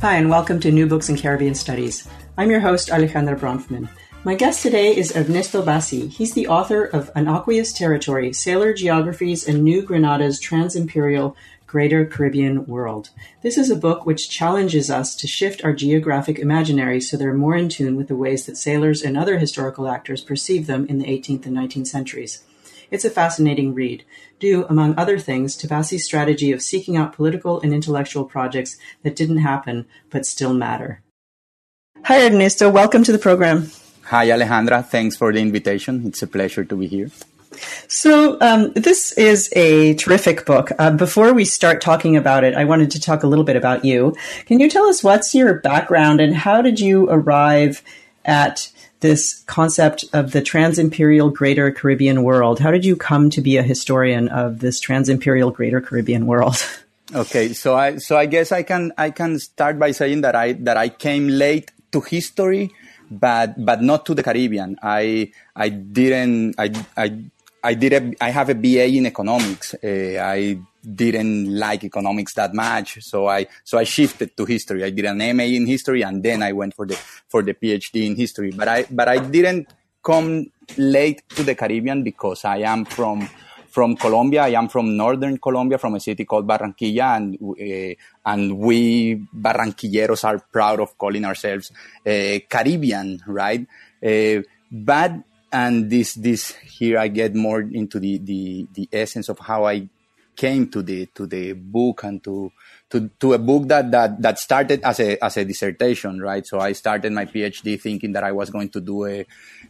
Hi, and welcome to New Books in Caribbean Studies. I'm your host, Alejandra Bronfman. My guest today is Ernesto Bassi. He's the author of An Aqueous Territory Sailor Geographies and New Granada's Trans-Imperial Greater Caribbean World. This is a book which challenges us to shift our geographic imaginaries so they're more in tune with the ways that sailors and other historical actors perceive them in the 18th and 19th centuries. It's a fascinating read, due, among other things, to Bassi's strategy of seeking out political and intellectual projects that didn't happen but still matter. Hi, Ernesto. Welcome to the program. Hi, Alejandra. Thanks for the invitation. It's a pleasure to be here. So, um, this is a terrific book. Uh, before we start talking about it, I wanted to talk a little bit about you. Can you tell us what's your background and how did you arrive at this concept of the trans-imperial greater Caribbean world. How did you come to be a historian of this trans-imperial greater Caribbean world? Okay, so I so I guess I can I can start by saying that I that I came late to history, but but not to the Caribbean. I I didn't I I I did a, I have a BA in economics. Uh, I didn't like economics that much, so I so I shifted to history. I did an MA in history, and then I went for the for the PhD in history. But I but I didn't come late to the Caribbean because I am from from Colombia. I am from northern Colombia, from a city called Barranquilla, and uh, and we Barranquilleros are proud of calling ourselves uh, Caribbean, right? Uh, but and this this here I get more into the the the essence of how I came to the to the book and to to to a book that that that started as a as a dissertation, right? So I started my PhD thinking that I was going to do a,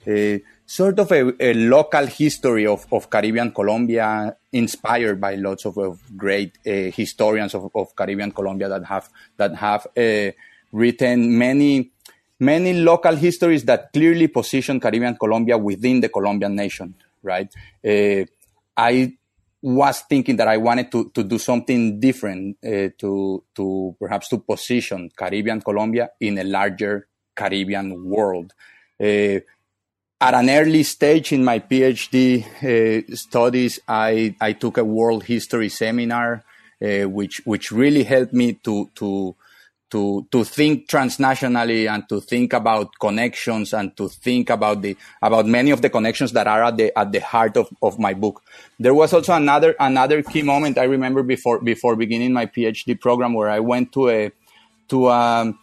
a sort of a, a, local history of, of Caribbean Colombia, inspired by lots of, of great uh, historians of, of Caribbean Colombia that have that have uh, written many many local histories that clearly position Caribbean Colombia within the Colombian nation, right? Uh, I was thinking that I wanted to, to do something different uh, to, to perhaps to position Caribbean Colombia in a larger Caribbean world. Uh, at an early stage in my PhD uh, studies, I, I took a world history seminar, uh, which, which really helped me to, to, to to think transnationally and to think about connections and to think about the about many of the connections that are at the at the heart of, of my book. There was also another another key moment I remember before before beginning my PhD program where I went to a to a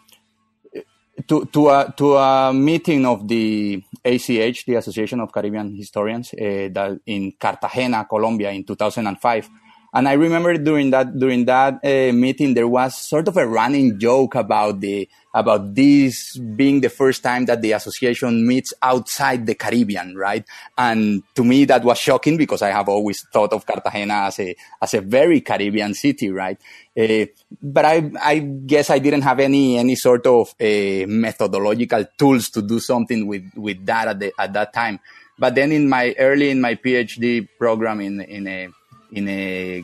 to, to, a, to a meeting of the ACH, the Association of Caribbean Historians, uh, that in Cartagena, Colombia, in 2005 and I remember during that during that uh, meeting, there was sort of a running joke about the about this being the first time that the association meets outside the Caribbean, right? And to me, that was shocking because I have always thought of Cartagena as a as a very Caribbean city, right? Uh, but I I guess I didn't have any any sort of uh, methodological tools to do something with with that at the, at that time. But then in my early in my PhD program in in a in a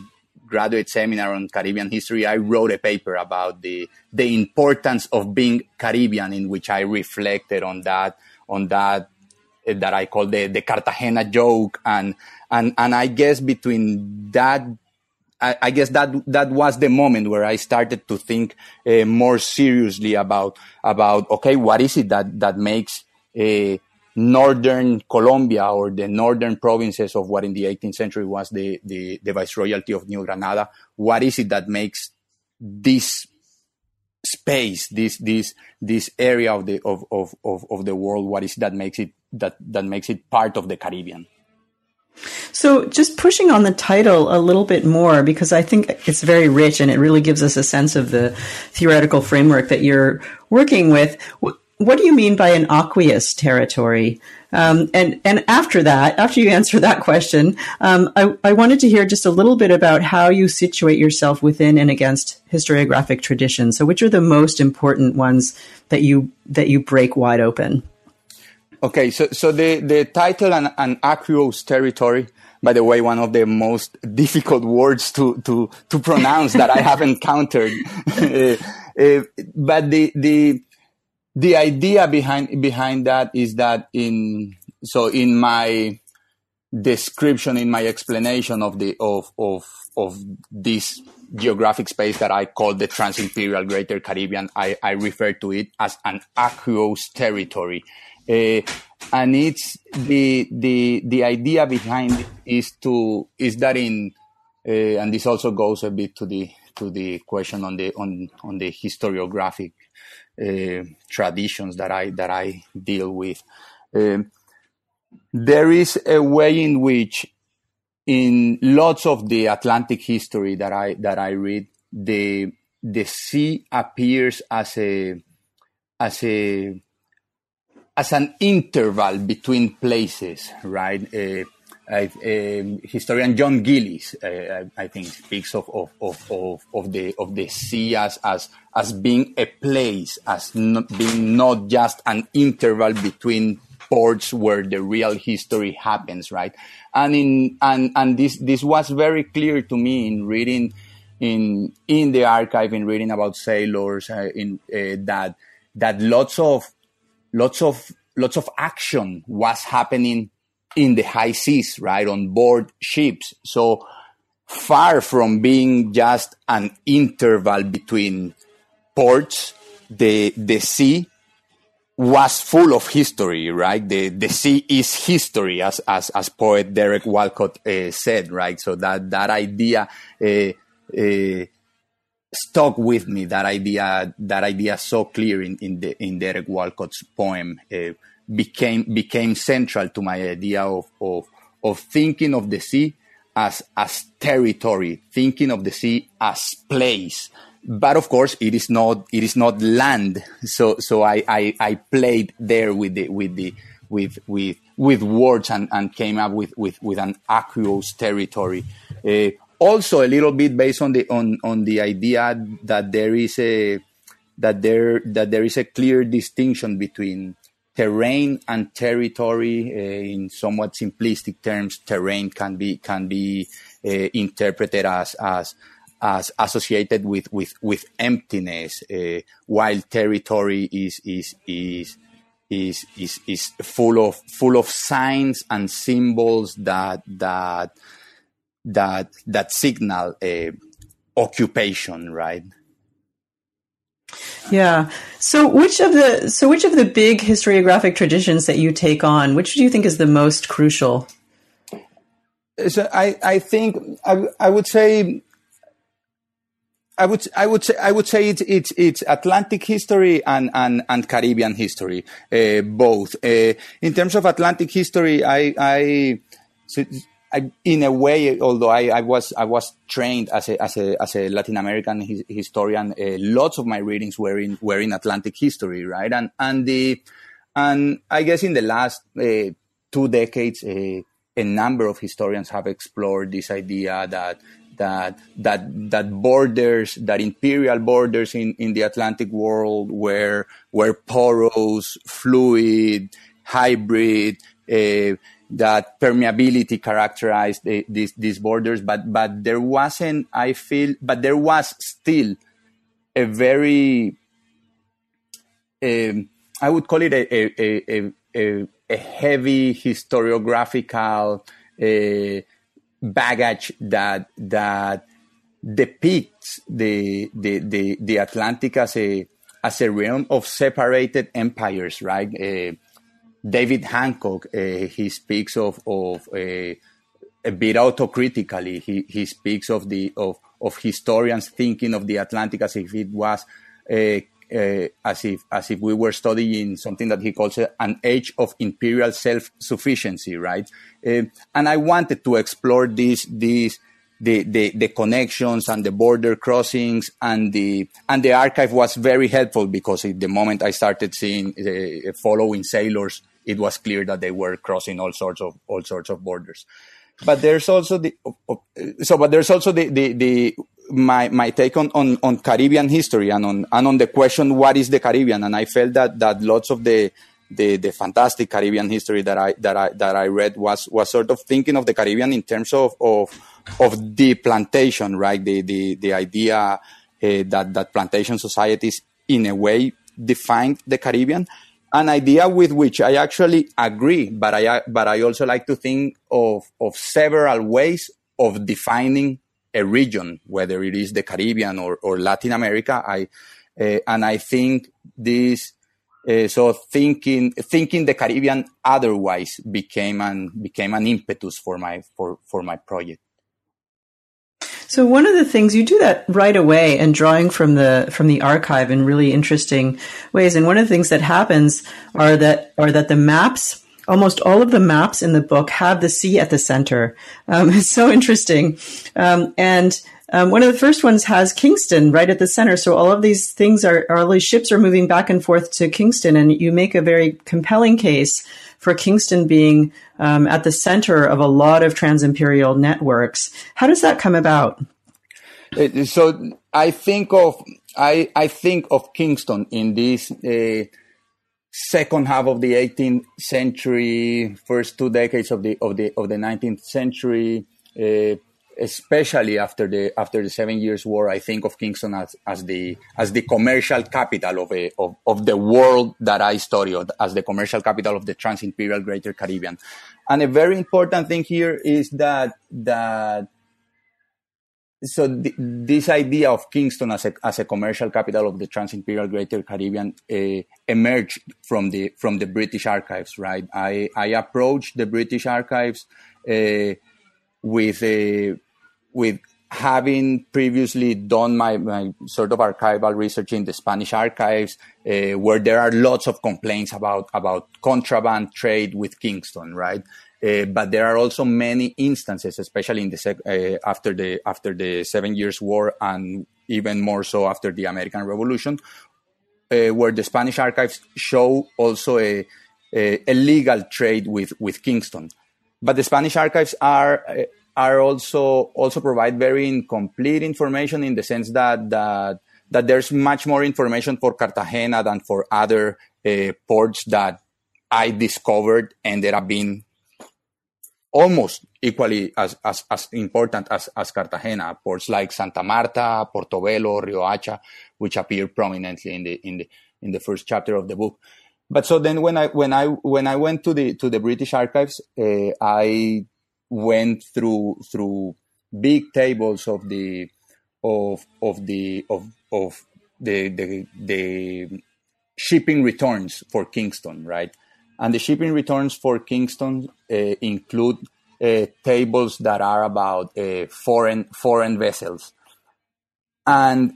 graduate seminar on Caribbean history, I wrote a paper about the the importance of being Caribbean, in which I reflected on that on that uh, that I call the the Cartagena joke, and and and I guess between that. I, I guess that that was the moment where I started to think uh, more seriously about about okay, what is it that that makes uh, northern Colombia or the northern provinces of what in the 18th century was the, the, the Viceroyalty of New Granada. What is it that makes this space, this, this, this area of the, of, of, of, of the world, what is that makes it, that, that makes it part of the Caribbean? So, just pushing on the title a little bit more, because I think it's very rich and it really gives us a sense of the theoretical framework that you're working with what do you mean by an aqueous territory? Um, and and after that, after you answer that question, um, I, I wanted to hear just a little bit about how you situate yourself within and against historiographic traditions. So, which are the most important ones that you that you break wide open? Okay, so so the the title an, an aqueous territory. By the way, one of the most difficult words to to to pronounce that I have encountered. uh, uh, but the the the idea behind behind that is that in so in my description in my explanation of the of of of this geographic space that I call the Trans-Imperial Greater Caribbean, I, I refer to it as an aqueous territory. Uh, and it's the the the idea behind it is to is that in uh, and this also goes a bit to the to the question on the on on the historiographic traditions that I that I deal with. Um, there is a way in which, in lots of the Atlantic history that I that I read, the the sea appears as a as a as an interval between places, right? Uh, um, historian John Gillis, uh, I, I, think, speaks of, of, of, of, of the of the sea as, as as being a place, as not being not just an interval between ports where the real history happens, right? And in and and this this was very clear to me in reading in in the archive, in reading about sailors, uh, in uh, that that lots of lots of lots of action was happening in the high seas, right, on board ships. So far from being just an interval between ports, the, the sea was full of history, right? The, the sea is history, as, as, as poet Derek Walcott uh, said, right? So that, that idea, uh, uh, stuck with me, that idea, that idea so clear in, in the, in Derek Walcott's poem, uh, became became central to my idea of of, of thinking of the sea as as territory, thinking of the sea as place. But of course, it is not it is not land. So so I I, I played there with the with the with with with words and, and came up with, with, with an aqueous territory. Uh, also, a little bit based on the on, on the idea that there is a that there that there is a clear distinction between terrain and territory uh, in somewhat simplistic terms terrain can be can be uh, interpreted as as as associated with with with emptiness uh, while territory is is is is is is full of full of signs and symbols that that that that signal occupation right yeah. So which of the so which of the big historiographic traditions that you take on, which do you think is the most crucial? So I, I think I, I would say I would I would say I would say it's it's, it's Atlantic history and and, and Caribbean history uh, both. Uh, in terms of Atlantic history, I I I, in a way, although I, I, was I was trained as a as a as a Latin American his, historian, uh, lots of my readings were in were in Atlantic history, right? And and the and I guess in the last uh, two decades, uh, a number of historians have explored this idea that that that that borders, that imperial borders in, in the Atlantic world were were porous, fluid, hybrid. Uh, that permeability characterized the, these, these borders, but, but there wasn't, I feel, but there was still a very, um, I would call it a, a, a, a heavy historiographical uh, baggage that, that depicts the, the, the, the Atlantic as a, as a realm of separated empires, right? Uh, David Hancock, uh, he speaks of, of uh, a bit autocritically. He, he speaks of the of, of historians thinking of the Atlantic as if it was uh, uh, as if as if we were studying something that he calls an age of imperial self sufficiency, right? Uh, and I wanted to explore these this the, the, the connections and the border crossings and the and the archive was very helpful because the moment I started seeing uh, following sailors, it was clear that they were crossing all sorts of all sorts of borders. But there's also the so but there's also the the, the my my take on, on, on Caribbean history and on and on the question what is the Caribbean and I felt that that lots of the the, the fantastic Caribbean history that I that I that I read was was sort of thinking of the Caribbean in terms of of, of the plantation, right? The the the idea uh, that that plantation societies in a way defined the Caribbean, an idea with which I actually agree, but I but I also like to think of of several ways of defining a region, whether it is the Caribbean or, or Latin America. I uh, and I think this uh, so thinking thinking the Caribbean otherwise became an became an impetus for my for for my project. So one of the things you do that right away and drawing from the from the archive in really interesting ways. And one of the things that happens are that are that the maps almost all of the maps in the book have the sea at the center. Um, it's so interesting. Um, and um, one of the first ones has Kingston right at the center. So all of these things are, all these ships are moving back and forth to Kingston, and you make a very compelling case for Kingston being um, at the center of a lot of trans-imperial networks. How does that come about? So I think of I I think of Kingston in this. Uh, second half of the 18th century, first two decades of the of the of the 19th century, uh, especially after the after the Seven Years' War, I think of Kingston as, as the as the commercial capital of, a, of of the world that I studied, as the commercial capital of the Trans-Imperial Greater Caribbean. And a very important thing here is that that so th- this idea of Kingston as a, as a commercial capital of the Trans-Imperial Greater Caribbean uh, emerged from the from the British archives, right? I, I approached the British archives uh, with a with having previously done my, my sort of archival research in the Spanish archives, uh, where there are lots of complaints about about contraband trade with Kingston, right? Uh, but there are also many instances, especially in the sec- uh, after the after the Seven Years' War, and even more so after the American Revolution, uh, where the Spanish archives show also a, a, legal trade with with Kingston. But the Spanish archives are uh, are also also provide very incomplete information in the sense that that that there's much more information for Cartagena than for other uh, ports that I discovered and ended up being almost equally as, as, as important as, as Cartagena. Ports like Santa Marta, Portobelo, Riohacha, which appear prominently in the in the in the first chapter of the book. But so then when I when I when I went to the to the British archives, uh, I went through through big tables of the of of the of of the the, the shipping returns for Kingston, right? And the shipping returns for Kingston uh, include uh, tables that are about uh, foreign foreign vessels. And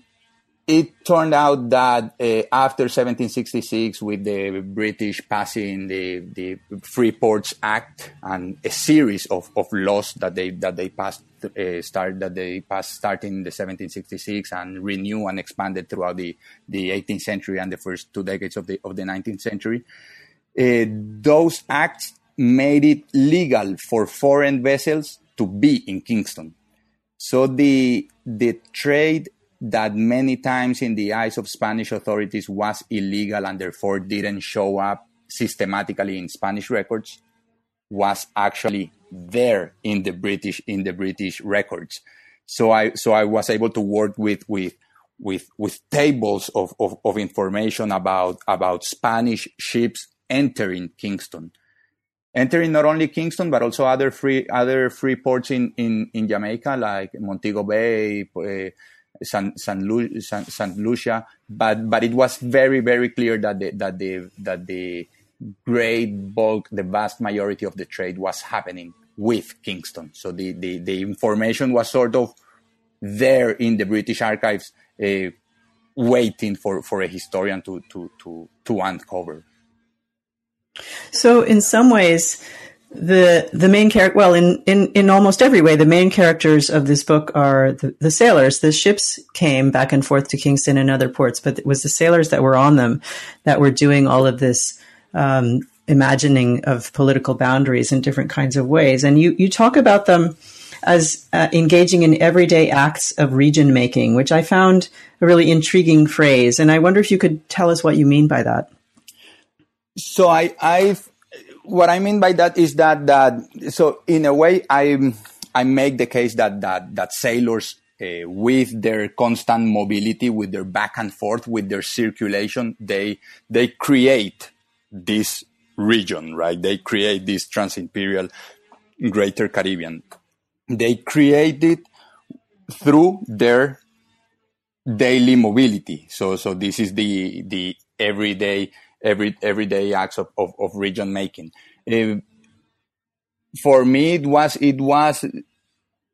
it turned out that uh, after 1766, with the British passing the, the Free Ports Act and a series of, of laws that they that they passed uh, start that they passed starting in the 1766 and renew and expanded throughout the, the 18th century and the first two decades of the of the 19th century, uh, those acts made it legal for foreign vessels to be in Kingston. So the the trade that many times in the eyes of Spanish authorities was illegal and therefore didn't show up systematically in Spanish records was actually there in the British in the British records. So I so I was able to work with with with with tables of, of, of information about about Spanish ships entering Kingston. Entering not only Kingston but also other free other free ports in, in, in Jamaica like Montego Bay, uh, San, San, Lu, San, San Lucia, but but it was very very clear that the that the that the great bulk, the vast majority of the trade was happening with Kingston. So the the, the information was sort of there in the British archives, uh, waiting for, for a historian to to to to uncover. So in some ways, the the main character well in, in in almost every way the main characters of this book are the, the sailors. The ships came back and forth to kingston and other ports but it was the sailors that were on them that were doing all of this um, imagining of political boundaries in different kinds of ways. And you you talk about them as uh, engaging in everyday acts of region making which i found a really intriguing phrase. And i wonder if you could tell us what you mean by that. So i i what I mean by that is that that so in a way I I make the case that that that sailors uh, with their constant mobility, with their back and forth, with their circulation, they they create this region, right? They create this trans-imperial Greater Caribbean. They create it through their daily mobility. So so this is the the everyday every everyday acts of, of, of region making. Uh, for me, it was it was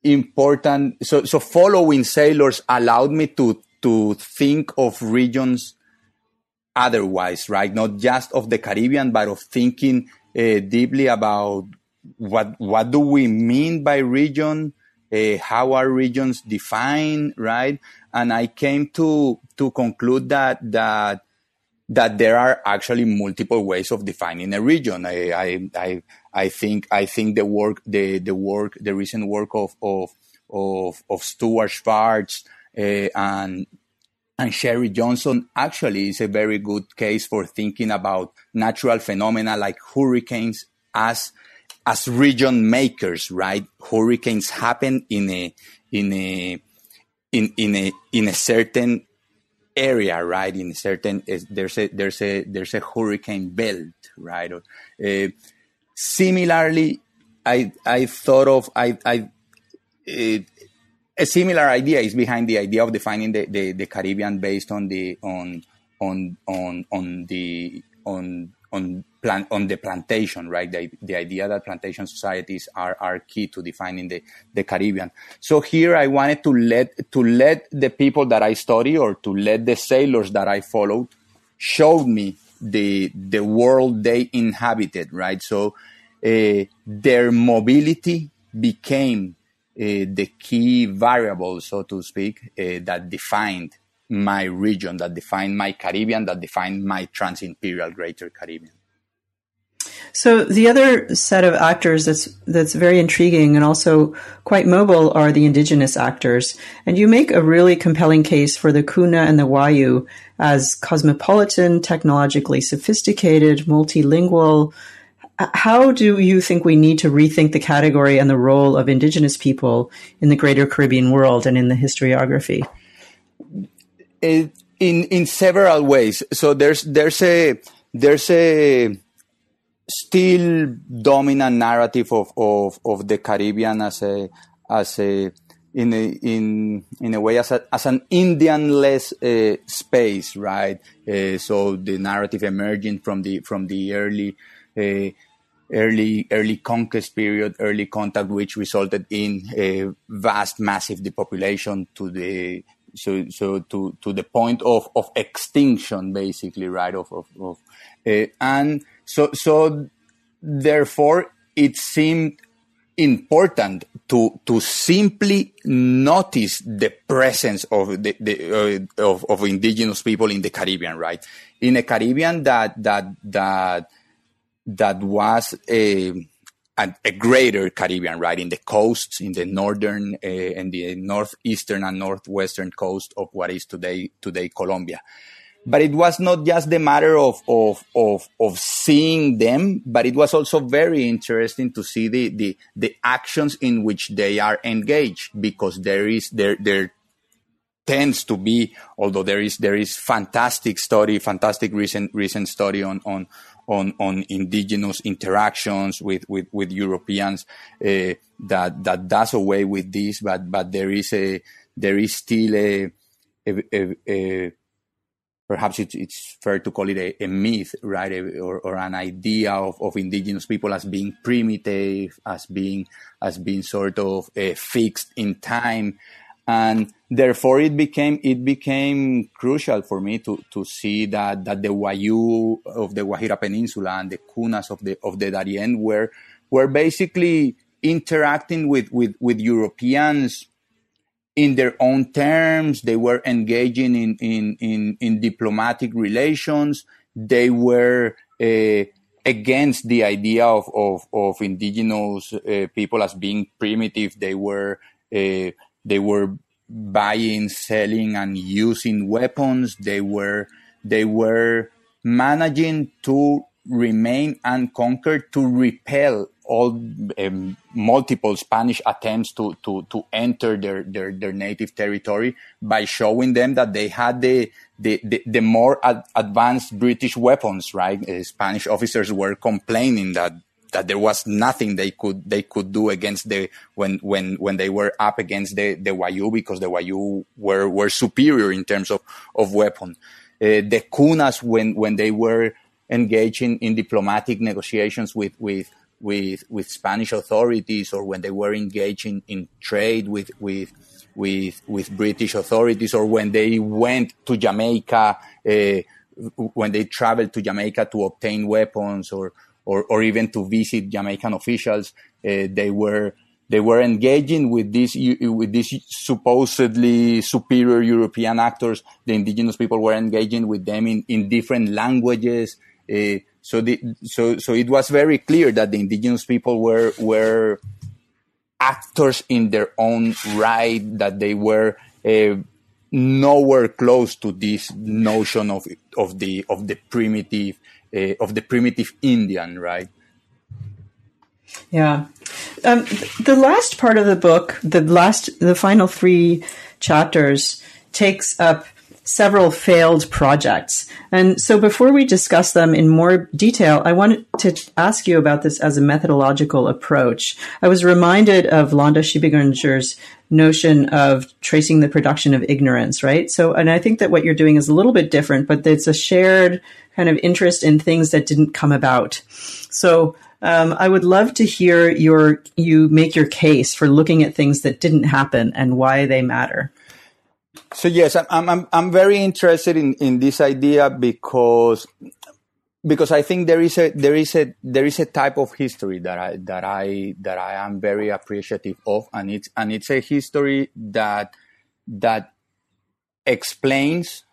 important. So so following sailors allowed me to to think of regions otherwise, right? Not just of the Caribbean, but of thinking uh, deeply about what what do we mean by region, uh, how are regions defined, right? And I came to to conclude that that that there are actually multiple ways of defining a region. I, I, I, I think, I think the work, the, the work, the recent work of, of, of, of Stuart Schwartz, uh, and, and Sherry Johnson actually is a very good case for thinking about natural phenomena like hurricanes as, as region makers, right? Hurricanes happen in a, in a, in, in a, in a certain area, right? In certain, there's a there's a there's a hurricane belt, right? Uh, similarly, I I thought of I I it, a similar idea is behind the idea of defining the, the, the Caribbean based on the on on on on the on on plan on the plantation, right? The, the idea that plantation societies are, are key to defining the, the Caribbean. So here I wanted to let to let the people that I study or to let the sailors that I followed showed me the the world they inhabited, right? So uh, their mobility became uh, the key variable, so to speak, uh, that defined my region, that defined my Caribbean, that defined my trans-imperial Greater Caribbean. So the other set of actors that's that's very intriguing and also quite mobile are the indigenous actors. And you make a really compelling case for the Kuna and the Wayuu as cosmopolitan, technologically sophisticated, multilingual. How do you think we need to rethink the category and the role of indigenous people in the greater Caribbean world and in the historiography? In in several ways. So there's there's a there's a still dominant narrative of, of, of the Caribbean as a as a in a, in in a way as a, as an Indian-less uh, space, right? Uh, so the narrative emerging from the from the early uh, early early conquest period, early contact, which resulted in a vast, massive depopulation to the so so to to the point of of extinction, basically, right? Of of, of uh, and so so therefore it seemed important to to simply notice the presence of the, the uh, of, of indigenous people in the Caribbean, right? In a Caribbean that that that that was a a, a greater Caribbean, right? In the coasts, in the northern uh, and the northeastern and northwestern coast of what is today today Colombia but it was not just the matter of, of, of, of seeing them, but it was also very interesting to see the, the, the actions in which they are engaged because there is, there, there tends to be, although there is, there is fantastic study, fantastic recent, recent study on, on, on, on indigenous interactions with, with, with Europeans, uh, that, that does away with this, but, but there is a, there is still a, a, a, a perhaps it's, it's fair to call it a, a myth, right? A, or, or, an idea of, of indigenous people as being primitive, as being, as being sort of uh, fixed in time. And therefore it became, it became crucial for me to, to see that, that the Wayuu of the Guajira Peninsula and the Kunas of the, of the Darien were, were basically interacting with, with, with Europeans in their own terms. They were engaging in, in, in, in diplomatic relations. They were uh, against the idea of, of, of indigenous uh, people as being primitive. They were, uh, they were buying, selling, and using weapons. They were, they were managing to remain unconquered to repel all um, multiple Spanish attempts to, to, to enter their, their, their native territory by showing them that they had the, the, the, the more ad- advanced British weapons, right? Uh, Spanish officers were complaining that that there was nothing they could they could do against the when when when they were up against the the Wayuu because the Wayuu were were superior in terms of of weapon. Uh, the Kunas when when they were engaging in diplomatic negotiations with with with with Spanish authorities or when they were engaging in trade with with with with British authorities or when they went to Jamaica uh, when they traveled to Jamaica to obtain weapons or or, or even to visit Jamaican officials uh, they were they were engaging with these with these supposedly superior European actors. The indigenous people were engaging with them in, in different languages uh, so the so so it was very clear that the indigenous people were were actors in their own right that they were uh, nowhere close to this notion of of the of the primitive uh, of the primitive Indian right? Yeah. Um, the last part of the book the last the final three chapters takes up several failed projects. And so before we discuss them in more detail, I wanted to ask you about this as a methodological approach. I was reminded of Londa Schiebinger's notion of tracing the production of ignorance, right? So, and I think that what you're doing is a little bit different, but it's a shared kind of interest in things that didn't come about. So, um, I would love to hear your you make your case for looking at things that didn't happen and why they matter. So yes, I'm I'm I'm very interested in, in this idea because because I think there is a there is a there is a type of history that I that I that I am very appreciative of, and it's and it's a history that that explains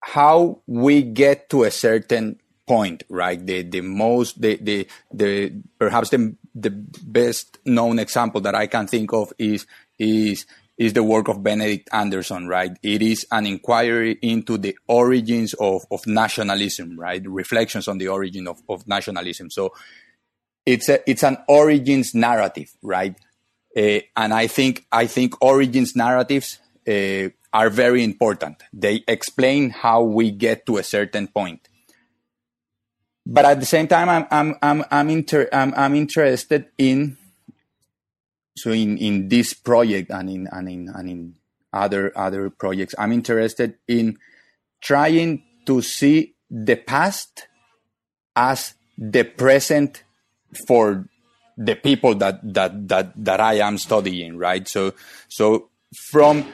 how we get to a certain point, right? The the most the the the perhaps the the best known example that I can think of is is is the work of Benedict Anderson, right? It is an inquiry into the origins of, of nationalism, right? Reflections on the origin of, of nationalism. So it's a, it's an origins narrative, right? Uh, and I think, I think origins narratives, uh, are very important. They explain how we get to a certain point. But at the same time, I'm, I'm, I'm, I'm, inter, I'm, I'm interested in so in, in this project and in, and in, and in other, other projects, I'm interested in trying to see the past as the present for the people that, that, that, that I am studying, right? So, so from,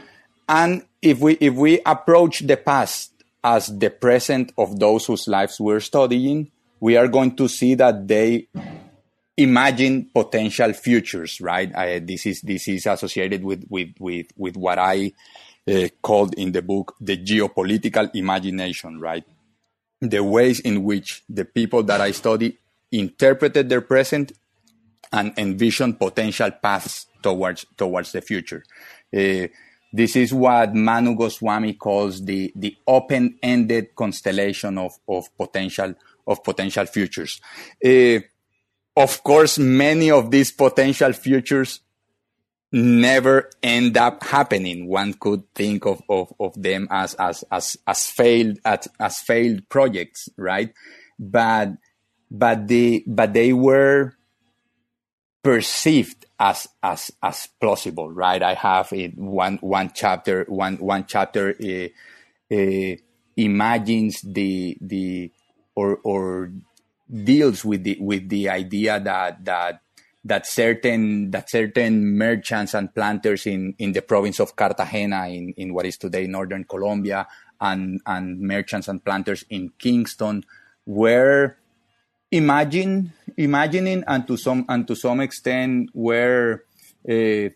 and if we, if we approach the past as the present of those whose lives we're studying, we are going to see that they imagine potential futures, right? I, this is this is associated with with with with what I uh, called in the book the geopolitical imagination, right? The ways in which the people that I study interpreted their present and envisioned potential paths towards towards the future. Uh, this is what Manu Goswami calls the the open-ended constellation of of potential of potential futures. Uh, of course, many of these potential futures never end up happening. One could think of, of, of them as, as, as, as failed, as, as failed projects, right? But, but they, but they were perceived as, as, as plausible, right? I have it one, one chapter, one, one chapter, uh, uh, imagines the, the, or, or deals with the with the idea that that that certain that certain merchants and planters in in the province of Cartagena in in what is today northern Colombia and and merchants and planters in Kingston were imagine imagining and to some and to some extent were uh,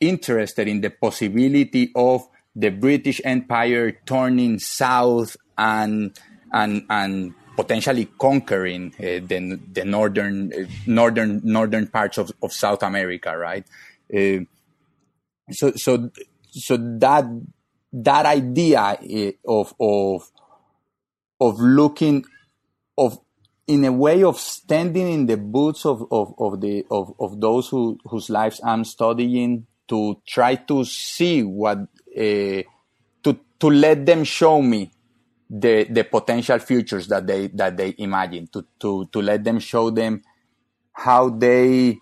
interested in the possibility of the British Empire turning south and and and potentially conquering uh, the the northern uh, northern northern parts of, of South America, right? Uh, so so so that that idea of of of looking of in a way of standing in the boots of, of, of the of, of those who, whose lives I'm studying to try to see what uh, to to let them show me the the potential futures that they that they imagine to to to let them show them how they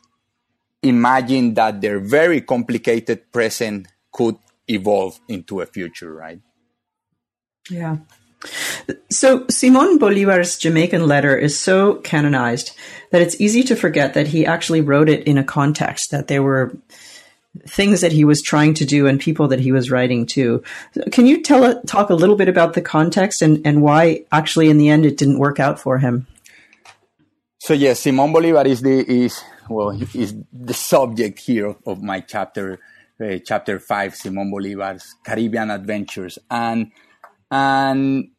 imagine that their very complicated present could evolve into a future right? Yeah. So Simon Bolivar's Jamaican letter is so canonized that it's easy to forget that he actually wrote it in a context that there were things that he was trying to do and people that he was writing to. Can you tell talk a little bit about the context and, and why actually in the end it didn't work out for him? So yes, Simon Bolivar is the is well is the subject here of, my chapter uh, chapter five, Simon Bolivar's Caribbean adventures, and and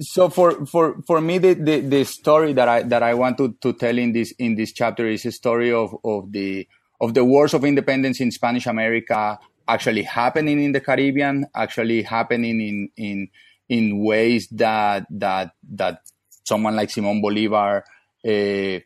so for for for me the, the, the story that I that I want to, to tell in this in this chapter is a story of of the of the wars of independence in Spanish America actually happening in the Caribbean, actually happening in in in ways that that that someone like Simon Bolivar uh,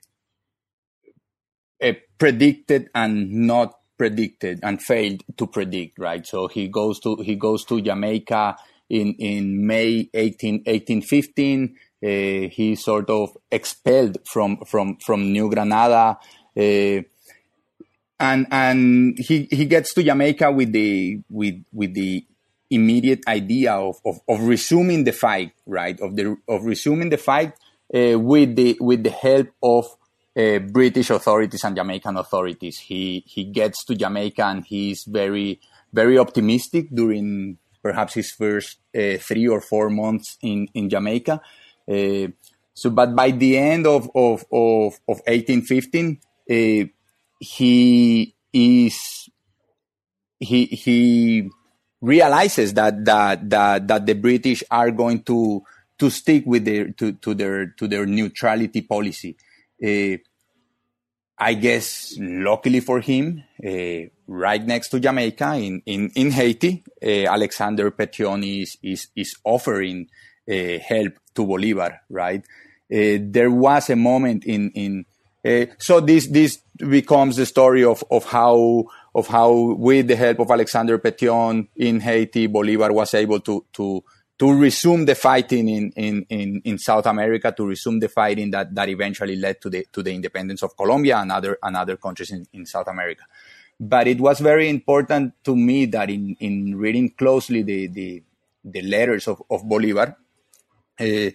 uh, predicted and not predicted and failed to predict. Right, so he goes to he goes to Jamaica in in May 18, 1815. Uh, he sort of expelled from from from New Granada. Uh, and and he he gets to Jamaica with the with with the immediate idea of, of, of resuming the fight, right? Of the of resuming the fight uh, with the with the help of uh, British authorities and Jamaican authorities. He he gets to Jamaica and he's very very optimistic during perhaps his first uh, three or four months in in Jamaica. Uh, so, but by the end of of of, of 1815 uh, he is he he realizes that that that that the British are going to to stick with their to, to their to their neutrality policy. Uh, I guess luckily for him, uh, right next to Jamaica in in, in Haiti, uh, Alexander Petion is is, is offering help to Bolivar. Right, there was a moment in in uh, so this this becomes the story of of how of how with the help of Alexander Petion in Haiti, Bolivar was able to to to resume the fighting in, in, in, in South America, to resume the fighting that, that eventually led to the to the independence of Colombia and other and other countries in, in South America. But it was very important to me that in, in reading closely the, the, the letters of, of Bolivar, uh,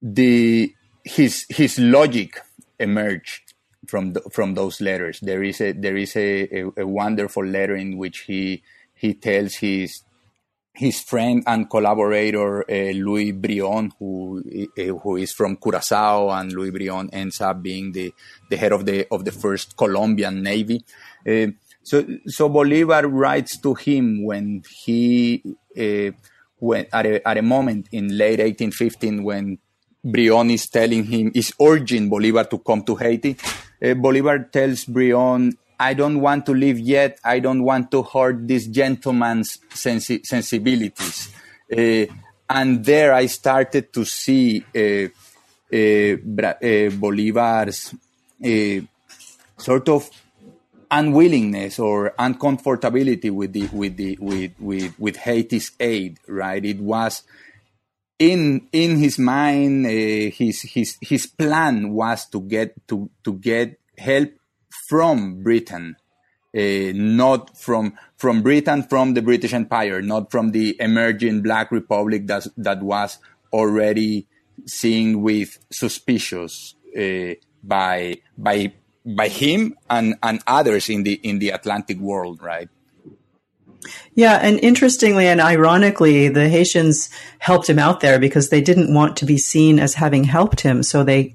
the his his logic emerged from the, from those letters. There is a there is a, a, a, wonderful letter in which he he tells his his friend and collaborator uh, Louis Brion, who uh, who is from Curacao, and Louis Brion ends up being the, the head of the of the first Colombian Navy. Uh, so so Bolivar writes to him when he uh, when at a, at a moment in late 1815 when Brion is telling him, is urging Bolivar to come to Haiti. Uh, Bolivar tells Brion, I don't want to leave yet. I don't want to hurt this gentleman's sensi- sensibilities. Uh, and there I started to see uh, uh, uh Bolivar's uh, sort of unwillingness or uncomfortability with the with the with with with Haiti's aid. Right? It was in in his mind, uh, his his his plan was to get to to get help from Britain, uh, not from from Britain, from the British Empire, not from the emerging Black Republic that that was already seen with suspicious uh, by by by him and and others in the in the Atlantic world, right? Yeah, and interestingly and ironically, the Haitians helped him out there because they didn't want to be seen as having helped him. So they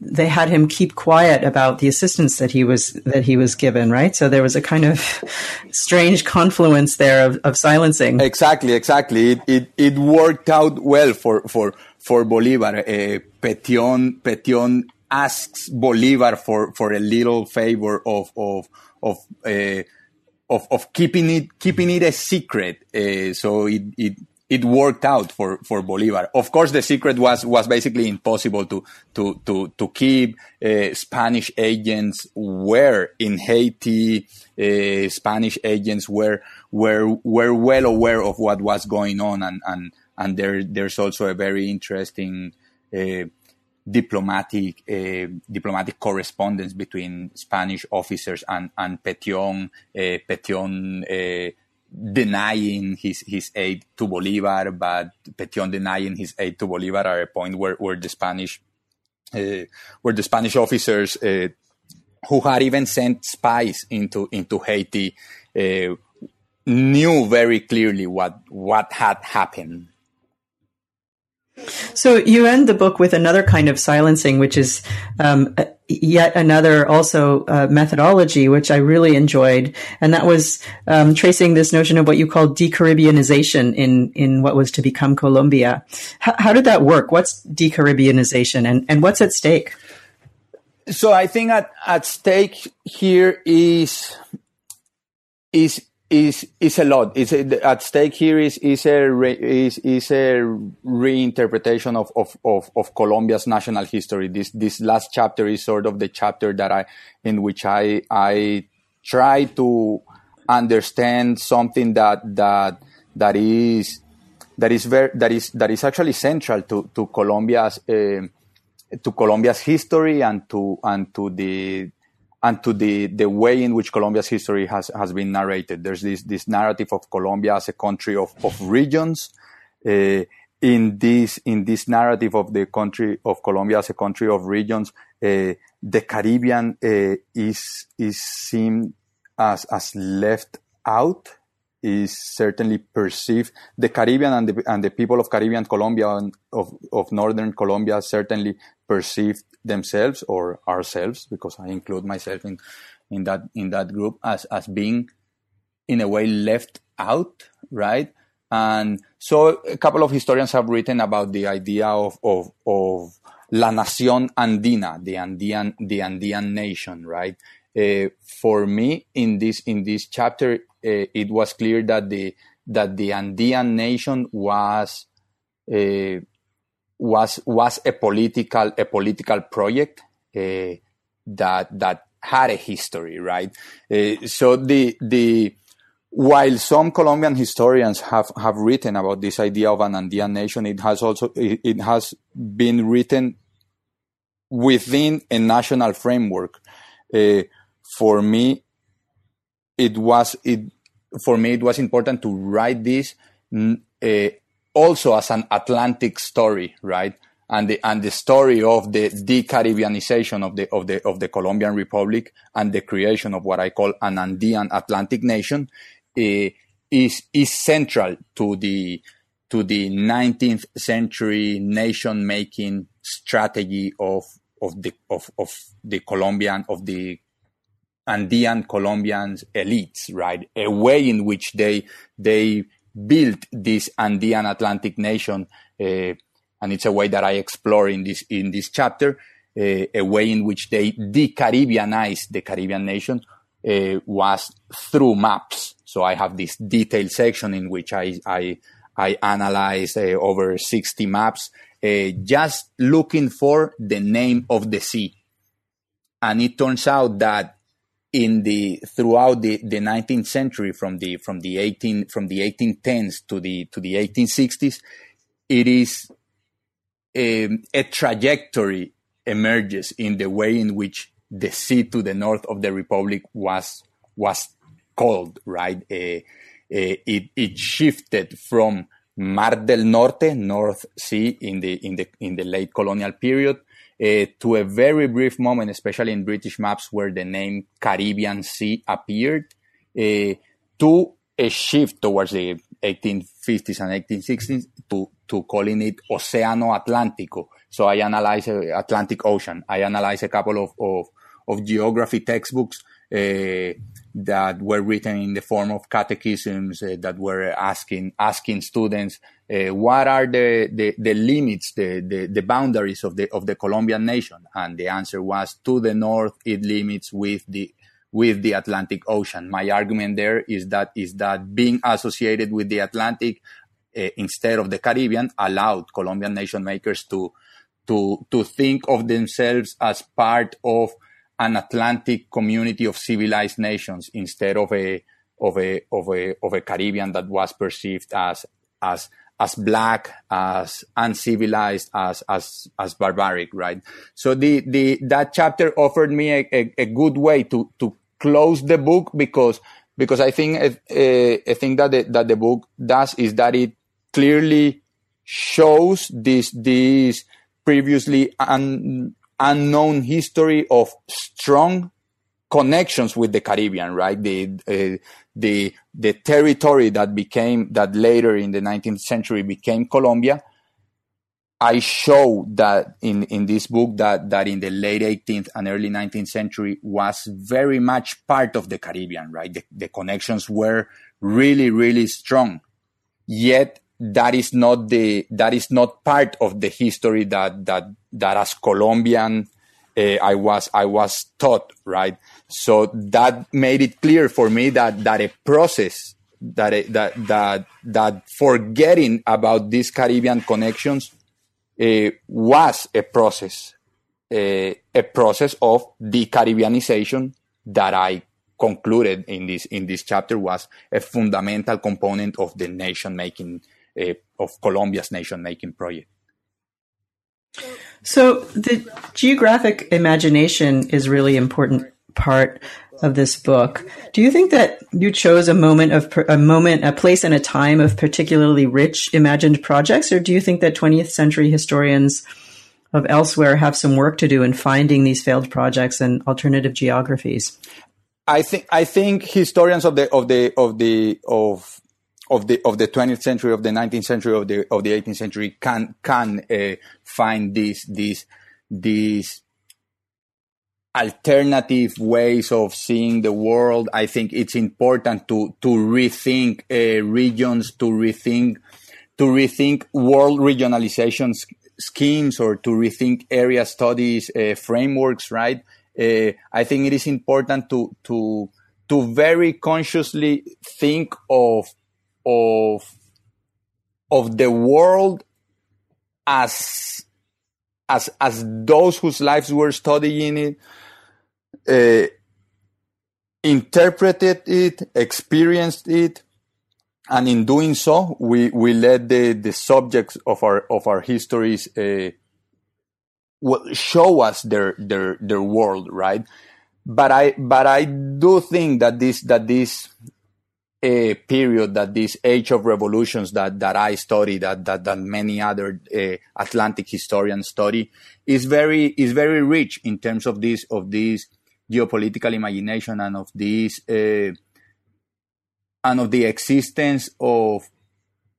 they had him keep quiet about the assistance that he was that he was given, right? So there was a kind of strange confluence there of, of silencing. Exactly, exactly. It, it it worked out well for for for Bolivar. Uh, Petion Petion asks Bolivar for for a little favor of of of. Uh, of, of keeping it keeping it a secret, uh, so it, it it worked out for, for Bolivar. Of course, the secret was, was basically impossible to, to, to, to keep. Uh, Spanish agents were in Haiti. Uh, Spanish agents were, were, were well aware of what was going on. And, and, and there, there's also a very interesting, uh, diplomatic, uh, diplomatic correspondence between Spanish officers and, and Petion, uh, Petion, uh, denying his, his aid to Bolivar, but Petion denying his aid to Bolivar at a point where, where the Spanish, where the Spanish officers, who had even sent spies into, into Haiti, knew very clearly what, what had happened. So you end the book with another kind of silencing, which is um, yet another also uh, methodology, which I really enjoyed, and that was um, tracing this notion of what you call decaribbeanization in in what was to become Colombia. H- how did that work? What's decaribbeanization, and and what's at stake? So I think at at stake here is is is is a lot. Is at stake here is is a re, is is a reinterpretation of, of, of of Colombia's national history. This this last chapter is sort of the chapter that I in which I I try to understand something that that that is that is very that is that is actually central to to Colombia's uh, to Colombia's history and to and to the and to the, the way in which Colombia's history has, has been narrated. There's this, this narrative of Colombia as a country of, of regions. Uh, in this, in this narrative of the country of Colombia as a country of regions, uh, the Caribbean uh, is, is seen as, as left out, is certainly perceived. The Caribbean and the, and the people of Caribbean Colombia and of, of Northern Colombia certainly perceived themselves or ourselves, because I include myself in, in that in that group as as being in a way left out, right? And so a couple of historians have written about the idea of of, of La Nación Andina, the Andean the Andean nation, right? Uh, for me, in this in this chapter, uh, it was clear that the that the Andean nation was uh, was was a political a political project uh, that that had a history, right? Uh, so the the while some Colombian historians have, have written about this idea of an Andean nation, it has also it, it has been written within a national framework. Uh, for me, it was it for me it was important to write this uh, also as an Atlantic story, right? And the and the story of the de-Caribbeanization of the of the of the Colombian Republic and the creation of what I call an Andean Atlantic nation uh, is is central to the to the 19th century nation making strategy of of the of, of the Colombian of the Andean Colombian elites, right? A way in which they they built this Andean Atlantic nation, uh, and it's a way that I explore in this in this chapter, uh, a way in which they de-Caribbeanized the Caribbean nation uh, was through maps. So I have this detailed section in which I I, I analyze over 60 maps, uh, just looking for the name of the sea, and it turns out that in the throughout the, the 19th century from the from the 18 from the 1810s to the to the 1860s it is a, um, a trajectory emerges in the way in which the sea to the north of the republic was was called right? Uh, uh, it it shifted from Mar del Norte North Sea in the in the in the late colonial period uh, to a very brief moment, especially in British maps where the name Caribbean Sea appeared, uh, to a shift towards the 1850s and 1860s to, to calling it Oceano Atlántico. So I analyze uh, Atlantic Ocean. I analyze a couple of, of, of geography textbooks that were written in the form of catechisms uh, that were asking asking students uh, what are the, the, the limits, the, the, the, boundaries of the of the Colombian nation, and the answer was to the north it limits with the with the Atlantic Ocean. My argument there is that is that being associated with the Atlantic uh, instead of the Caribbean allowed Colombian nation makers to to to think of themselves as part of an Atlantic community of civilized nations instead of a of a of a of a Caribbean that was perceived as as as black, as uncivilized, as as as barbaric, right? So the the that chapter offered me a, a, a good way to to close the book because because I think a, eh, a thing that the, that the book does is that it clearly shows this this previously un, unknown history of strong connections with the Caribbean, right? The uh, the the territory that became that later in the 19th century became Colombia. I show that in, in this book that, that in the late 18th and early 19th century was very much part of the Caribbean, right? The, the connections were really, really strong. Yet that is not the that is not part of the history that that that as Colombian uh, I was I was taught right. So that made it clear for me that that a process that a, that that that forgetting about these Caribbean connections uh, was a process uh, a process of decaribbeanization that I concluded in this in this chapter was a fundamental component of the nation making of Colombia's nation making project. So the geographic imagination is really important part of this book. Do you think that you chose a moment of a moment, a place, and a time of particularly rich imagined projects, or do you think that 20th century historians of elsewhere have some work to do in finding these failed projects and alternative geographies? I think I think historians of the of the of the of of the of the 20th century, of the 19th century, of the of the 18th century can can uh, find these these these alternative ways of seeing the world. I think it's important to to rethink uh, regions, to rethink to rethink world regionalization schemes, or to rethink area studies uh, frameworks. Right. Uh, I think it is important to to to very consciously think of of of the world as as as those whose lives were studying it uh, interpreted it experienced it and in doing so we we let the the subjects of our of our histories uh, show us their their their world right? But i but i do think that this that this a period that this age of revolutions that, that I study, that, that, that many other uh, Atlantic historians study, is very, is very rich in terms of this, of this geopolitical imagination and of this, uh, and of the existence of,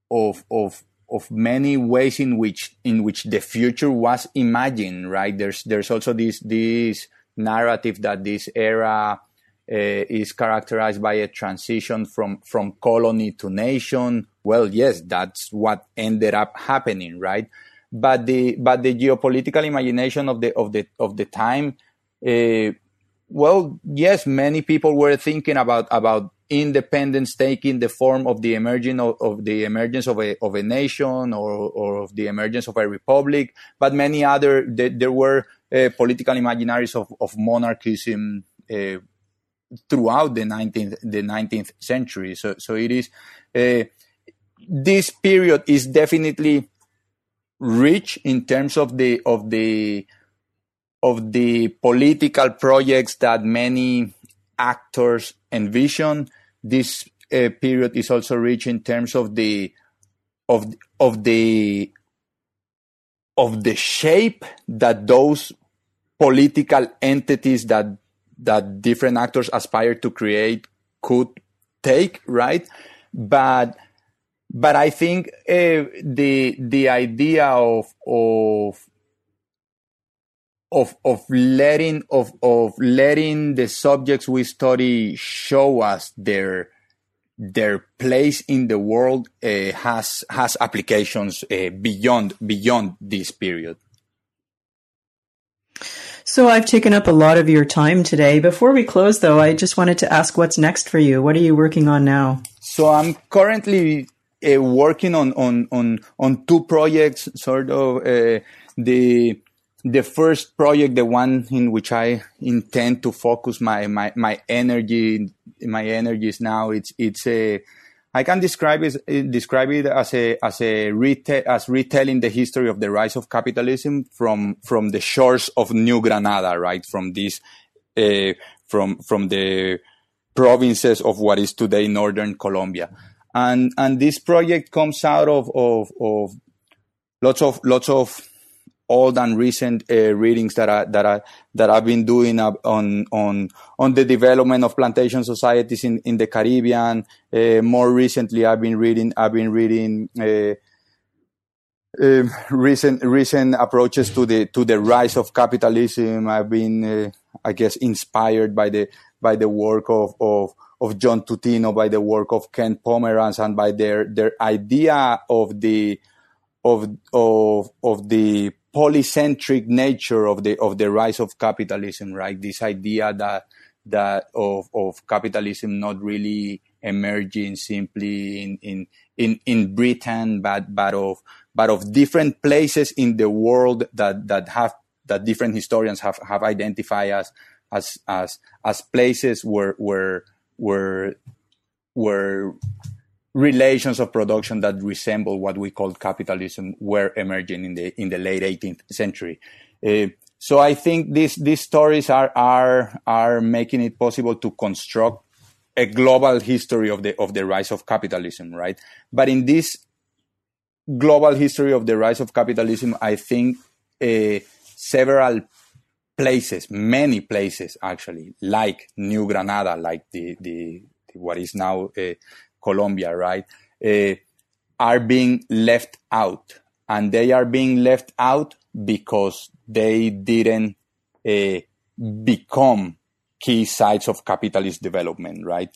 of, of, of many ways in which, in which the future was imagined, right? There's, there's also this, this narrative that this era, is characterized by a transition from from colony to nation. Well, yes, that's what ended up happening, right? But the but the geopolitical imagination of the of the of the time, uh, well, yes, many people were thinking about about independence taking the form of the emerging of, of, the emergence of a of a nation or or of the emergence of a republic. But many other there, there were uh, political imaginaries of of monarchism. Uh, throughout the 19th the 19th century. So so it is uh, this period is definitely rich in terms of the of the of the political projects that many actors envision. This uh, period is also rich in terms of the of of the of the shape that those political entities that that different actors aspire to create could take, right? But but I think uh, the the idea of of of of letting of of letting the subjects we study show us their their place in the world uh, has has applications uh, beyond beyond this period. So I've taken up a lot of your time today. Before we close, though, I just wanted to ask what's next for you. What are you working on now? So I'm currently uh, working on on on on two projects. Sort of uh, the the first project, the one in which I intend to focus my my my energy my energies now. It's it's a I can describe it describe it as a as a reta- as retelling the history of the rise of capitalism from from the shores of New Granada, right? From this uh, from from the provinces of what is today northern Colombia, and and this project comes out of of, of lots of lots of old and recent uh, readings that I that I that I've been doing on on on the development of plantation societies in, in the Caribbean. Uh, more recently, I've been reading I've been reading uh, um, recent recent approaches to the to the rise of capitalism. I've been uh, I guess inspired by the by the work of of of John Tutino, by the work of Ken Pomeranz, and by their their idea of the of of of the polycentric nature of the of the rise of capitalism, right? This idea that that of of capitalism not really emerging simply in in in, in Britain, but but of but of different places in the world that that have that different historians have have identified as as as as places where where where where relations of production that resemble what we call capitalism were emerging in the in the late 18th century. Uh, so I think these these stories are are are making it possible to construct a global history of the of the rise of capitalism, right? But in this global history of the rise of capitalism, I think uh, several places, many places actually, like New Granada, like the the, what is now uh, Colombia, right, uh, are being left out. And they are being left out because they didn't uh, become key sites of capitalist development, right?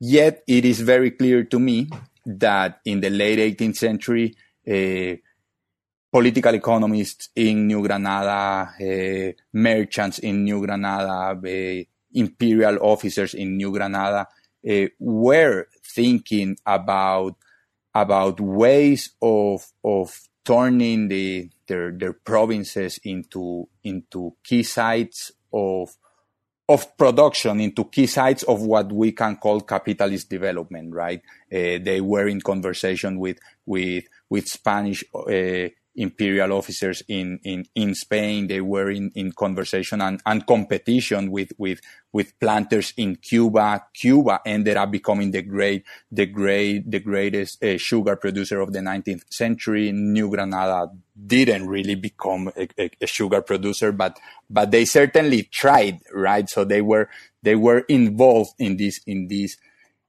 Yet it is very clear to me that in the late 18th century, uh, political economists in New Granada, uh, merchants in New Granada, uh, imperial officers in New Granada uh, were thinking about about ways of of turning the their their provinces into into key sites of of production into key sites of what we can call capitalist development right? Uh, they were in conversation with with with spanish uh, imperial officers in, in, in Spain. They were in, in conversation and, and competition with, with, with planters in Cuba. Cuba ended up becoming the great, the great, the greatest uh, sugar producer of the 19th century. New Granada didn't really become a, a, a, sugar producer, but, but they certainly tried, right? So they were, they were involved in this, in this,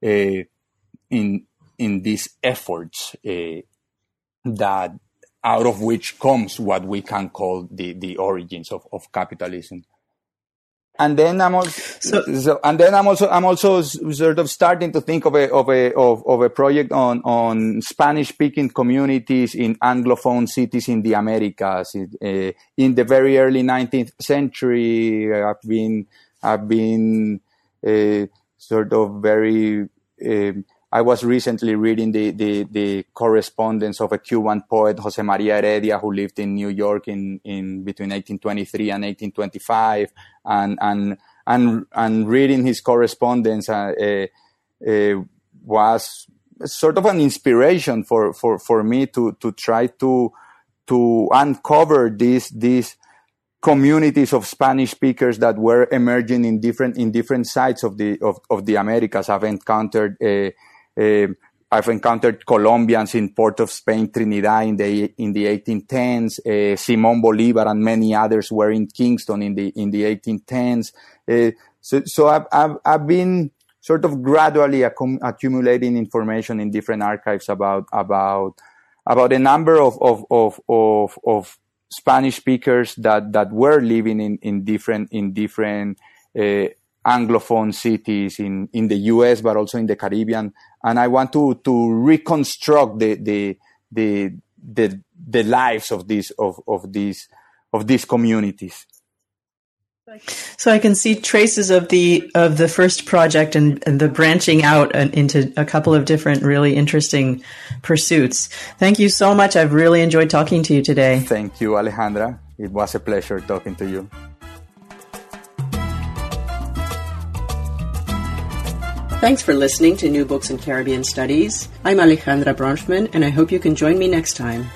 uh, in, in these efforts, uh, that out of which comes what we can call the, the origins of, of capitalism. And then I'm also, so, so, and then I'm also, I'm also sort of starting to think of a, of a, of, of a project on, on Spanish speaking communities in Anglophone cities in the Americas. Uh, in the very early 19th century, I've been, I've been, uh, sort of very, uh, I was recently reading the, the, the, correspondence of a Cuban poet, Jose Maria Heredia, who lived in New York in, in between 1823 and 1825, and and and and reading his correspondence uh, uh, uh, was sort of an inspiration for, for, for me to to try to to uncover these these communities of Spanish speakers that were emerging in different in different sides of the of, of the Americas. I've encountered uh, I've encountered Colombians in Port of Spain, Trinidad in the in the 1810s. Uh, Simon Bolivar and many others were in Kingston in the in the 1810s. Uh, so, so I've, I've, I've been sort of gradually accum- accumulating information in different archives about about about a number of of of of, of Spanish speakers that that were living in in different in different uh, anglophone cities in in the U.S. but also in the Caribbean, and I want to to reconstruct the the the the, the lives of these of of these of these communities. So I can see traces of the of the first project and, and, the branching out into a couple of different really interesting pursuits. Thank you so much. I've really enjoyed talking to you today. Thank you, Alejandra. It was a pleasure talking to you. Thanks for listening to New Books in Caribbean Studies. I'm Alejandra Bronfman, and I hope you can join me next time.